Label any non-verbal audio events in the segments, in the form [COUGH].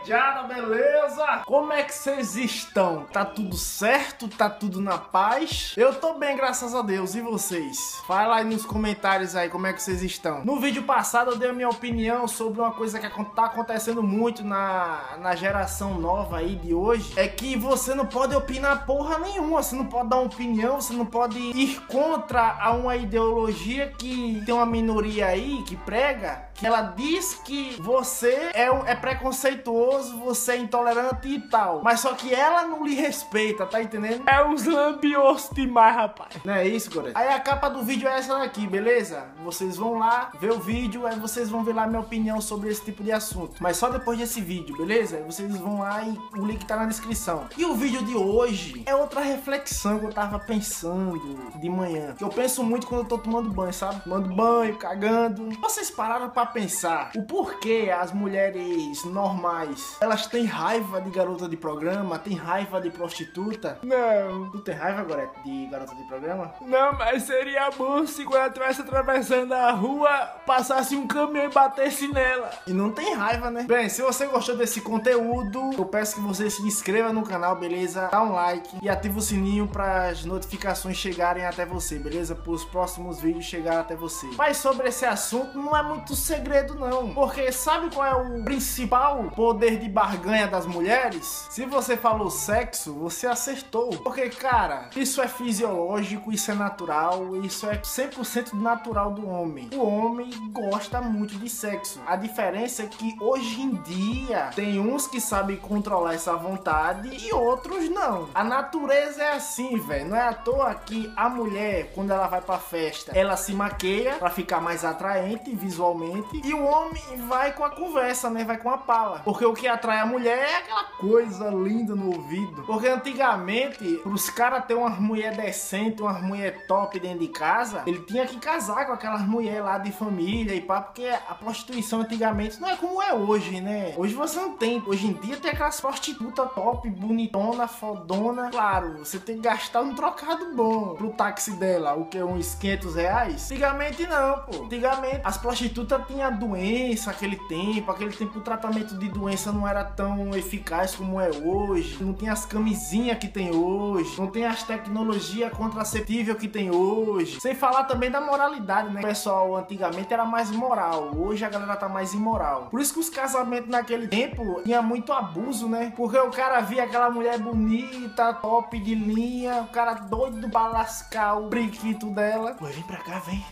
rapaziada, beleza? Como é que vocês estão? Tá tudo certo? Tá tudo na paz? Eu tô bem, graças a Deus. E vocês? Fala aí nos comentários aí como é que vocês estão. No vídeo passado eu dei a minha opinião sobre uma coisa que tá acontecendo muito na, na geração nova aí de hoje. É que você não pode opinar porra nenhuma. Você não pode dar uma opinião, você não pode ir contra a uma ideologia que tem uma minoria aí que prega, que ela diz que você é, é preconceituoso, você é intolerante e tal. Mas só que ela não lhe respeita, tá entendendo? É uns lambios demais, rapaz. Não é isso, Gorete? Aí a capa do vídeo é essa daqui, beleza? Vocês vão lá ver o vídeo, aí vocês vão ver lá minha opinião sobre esse tipo de assunto. Mas só depois desse vídeo, beleza? Aí vocês vão lá e o link tá na descrição. E o vídeo de hoje é outra reflexão que eu tava pensando de manhã. Que eu penso muito quando eu tô tomando banho, sabe? Tomando banho, cagando. Vocês pararam pra pensar o porquê as mulheres normais elas têm raiva de garota de programa, tem raiva de prostituta? Não. Tu tem raiva, Gorete, de garota de programa? Não, mas seria bom se quando ela estivesse atravessando a rua, passasse um caminhão e batesse nela. E não tem raiva, né? Bem, se você gostou desse conteúdo, eu peço que você se inscreva no canal, beleza? Dá um like e ativa o sininho para as notificações chegarem até você, beleza? Para os próximos vídeos chegarem até você. Mas sobre esse assunto não é muito segredo não, porque sabe qual é o principal poder de barganha das mulheres? Se você falou sexo, você acertou. Porque, cara, isso é fisiológico, isso é natural, isso é 100% natural do homem. O homem gosta muito de sexo. A diferença é que hoje em dia tem uns que sabem controlar essa vontade e outros não. A natureza é assim, velho. Não é à toa que a mulher, quando ela vai pra festa, ela se maqueia para ficar mais atraente visualmente e o homem vai com a conversa, né? Vai com a pala. Porque o que atrai a mulher é aquela coisa linda no ouvido. Porque antigamente, pros caras ter uma mulher decente, uma mulher top dentro de casa, ele tinha que casar com aquelas mulheres lá de família e pá, porque a prostituição antigamente não é como é hoje, né? Hoje você não tem. Hoje em dia tem aquelas prostitutas top, bonitona, fodona. Claro, você tem que gastar um trocado bom pro táxi dela, o que? Uns 500 reais? Antigamente não, pô. Antigamente as prostitutas tinham doença aquele tempo, aquele tempo o tratamento de doença não era tão eficaz como é hoje. Não tem as camisinhas que tem hoje, não tem as tecnologias contraceptíveis que tem hoje. Sem falar também da moralidade, né? O pessoal antigamente era mais moral, hoje a galera tá mais imoral. Por isso que os casamentos naquele tempo tinha muito abuso, né? Porque o cara via aquela mulher bonita, top de linha, o cara doido pra lascar o brinquito dela. Ué, vem pra cá, vem,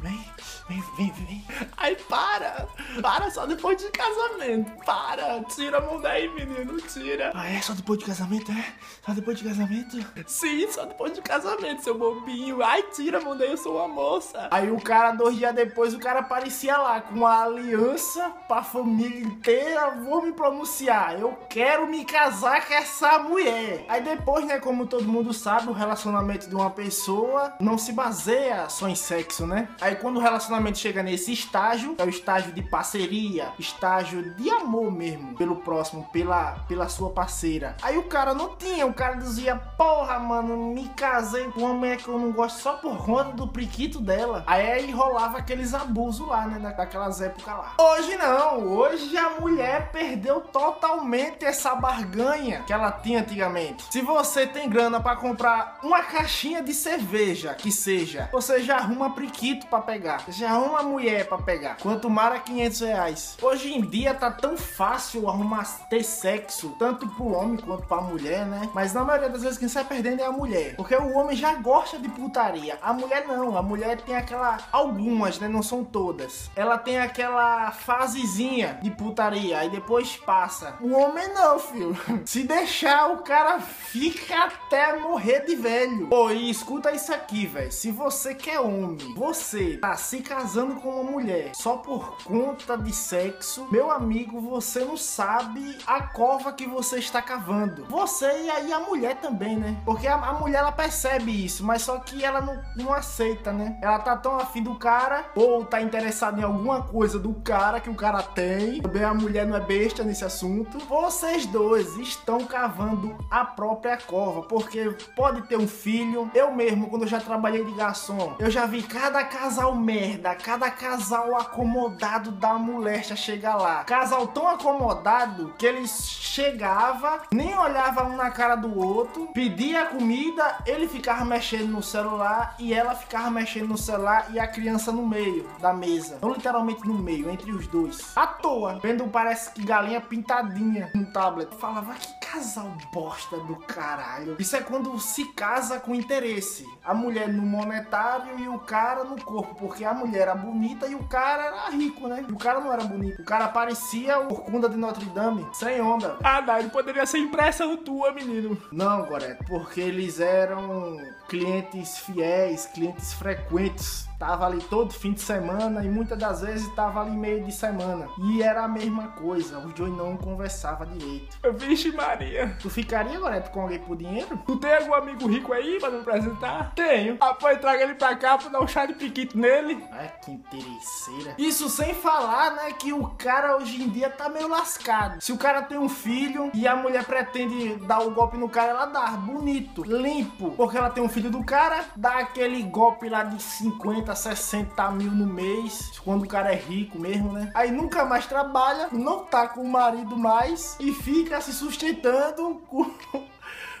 vem, vem, vem, vem. Ai, para! Para só depois de casamento. Para! Tira a mão daí, menino, tira. Ah, é? Só depois de casamento, é? Só depois de casamento? Sim, só depois de casamento, seu bobinho. Ai, tira a mão daí, eu sou uma moça. Aí o cara, dois dias depois, o cara aparecia lá com uma aliança pra família inteira. Vou me pronunciar. Eu quero me casar com essa mulher. Aí depois, né, como todo mundo sabe, o relacionamento de uma pessoa não se baseia só em sexo, né? Aí quando o relacionamento chega nesse estágio, é o estágio de parceria, estágio de amor mesmo, pelo próximo, pela, pela sua parceira. Aí o cara não tinha, o cara dizia, porra, mano, me casei com uma mulher que eu não gosto só por conta do priquito dela. Aí, rolava aqueles abusos lá, né, daquelas épocas lá. Hoje não, hoje a mulher perdeu totalmente essa barganha que ela tinha antigamente. Se você tem grana para comprar uma caixinha de cerveja, que seja, você já arruma priquito para pegar, já arruma mulher para pegar. Quanto mais 500 reais. Hoje em dia tá tão fácil arrumar ter sexo, tanto pro homem quanto pra mulher, né? Mas na maioria das vezes quem sai perdendo é a mulher. Porque o homem já gosta de putaria. A mulher não. A mulher tem aquela. Algumas, né? Não são todas. Ela tem aquela fasezinha de putaria. Aí depois passa. O homem não, filho. [LAUGHS] Se deixar, o cara fica até morrer de velho. Pô, e escuta isso aqui, velho. Se você quer homem, você tá se casando com uma mulher só por conta de sexo, meu amigo, você não sabe a cova que você está cavando. Você e aí a mulher também, né? Porque a, a mulher ela percebe isso, mas só que ela não, não aceita, né? Ela tá tão afim do cara, ou tá interessada em alguma coisa do cara que o cara tem. Também a mulher não é besta nesse assunto. Vocês dois estão cavando a própria cova, porque pode ter um filho. Eu mesmo, quando eu já trabalhei de garçom, eu já vi cada casal merda cada casal acomodado da moléstia chega lá. Casal tão acomodado que eles chegava, nem olhava um na cara do outro, pedia comida, ele ficava mexendo no celular e ela ficava mexendo no celular e a criança no meio da mesa. Não literalmente no meio, entre os dois. À toa, vendo parece que galinha pintadinha no tablet. Eu falava que casal bosta do caralho. Isso é quando se casa com interesse. A mulher no monetário e o cara no corpo, porque a mulher era bonita e o cara era rico, né? E o cara não era bonito. O cara parecia o Corcunda de Notre Dame, sem onda. Ah, não, poderia ser impressão tua, menino. Não, Goreto, porque eles eram clientes fiéis, clientes frequentes. Tava ali todo fim de semana e muitas das vezes tava ali meio de semana. E era a mesma coisa, os dois não conversavam direito. Vixe Maria. Tu ficaria, Goreto, com alguém por dinheiro? Tu tem algum amigo rico aí pra me apresentar? Tenho. Ah, pô, traga ele pra cá pra dar um chá de piquito nele. Ai, que interesseira. Isso sem falar, né, que o cara hoje em dia tá meio lascado. Se o cara tem um filho e a mulher pretende dar o golpe no cara, ela dá bonito, limpo. Porque ela tem um filho do cara, dá aquele golpe lá de 50, 60 mil no mês, quando o cara é rico mesmo, né? Aí nunca mais trabalha, não tá com o marido mais e fica se sustentando com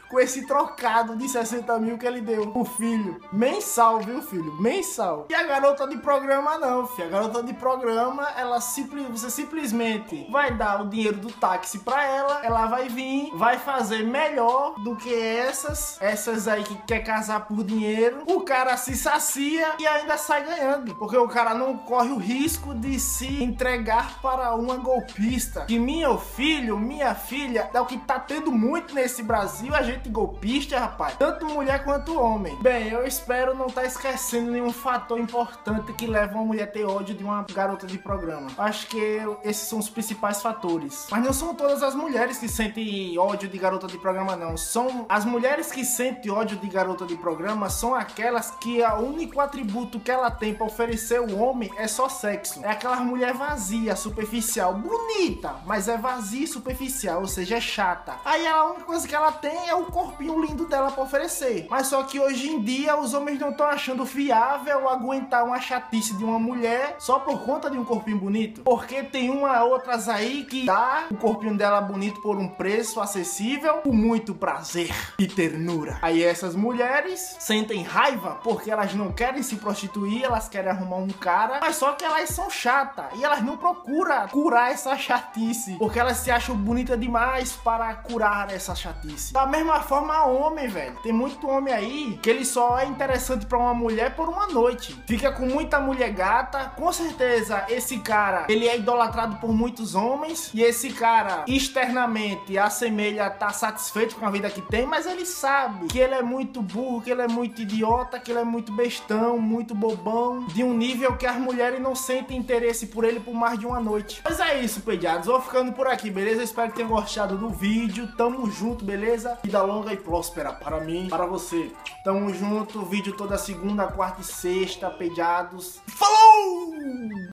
com esse trocado de 60 mil que ele deu pro filho. Mensal, viu, filho? Mensal. E a garota de programa não, filho. A garota de programa, ela você simplesmente vai dar o dinheiro do táxi pra ela, ela vai vir, vai fazer melhor do que essas, essas aí que quer casar por dinheiro. O cara se sacia e ainda sai ganhando, porque o cara não corre o risco de se entregar para uma golpista. Que meu filho, minha filha, é o que tá tendo muito nesse Brasil, a gente gente golpista, rapaz. Tanto mulher quanto homem. Bem, eu espero não estar tá esquecendo nenhum fator importante que leva uma mulher a ter ódio de uma garota de programa. Acho que esses são os principais fatores. Mas não são todas as mulheres que sentem ódio de garota de programa, não. São as mulheres que sentem ódio de garota de programa são aquelas que o único atributo que ela tem para oferecer ao homem é só sexo. É aquela mulher vazia, superficial, bonita, mas é vazia e superficial, ou seja, é chata. Aí a única coisa que ela tem é o corpinho lindo dela para oferecer. Mas só que hoje em dia os homens não estão achando viável aguentar uma chatice de uma mulher só por conta de um corpinho bonito. Porque tem uma outras aí que dá o corpinho dela bonito por um preço acessível, com muito prazer e ternura. Aí essas mulheres sentem raiva porque elas não querem se prostituir, elas querem arrumar um cara, mas só que elas são chatas e elas não procuram curar essa chatice, porque elas se acham bonita demais para curar essa chatice. Da mesma forma homem, velho. Tem muito homem aí que ele só é interessante para uma mulher por uma noite. Fica com muita mulher gata. Com certeza, esse cara, ele é idolatrado por muitos homens. E esse cara, externamente, assemelha estar tá satisfeito com a vida que tem. Mas ele sabe que ele é muito burro, que ele é muito idiota, que ele é muito bestão, muito bobão. De um nível que as mulheres não sentem interesse por ele por mais de uma noite. Mas é isso, pediados. Vou ficando por aqui, beleza? Espero que tenham gostado do vídeo. Tamo junto, beleza? Vida longa e próspera para mim, para você. Tamo junto, vídeo toda segunda, quarta e sexta, pediados. Falou!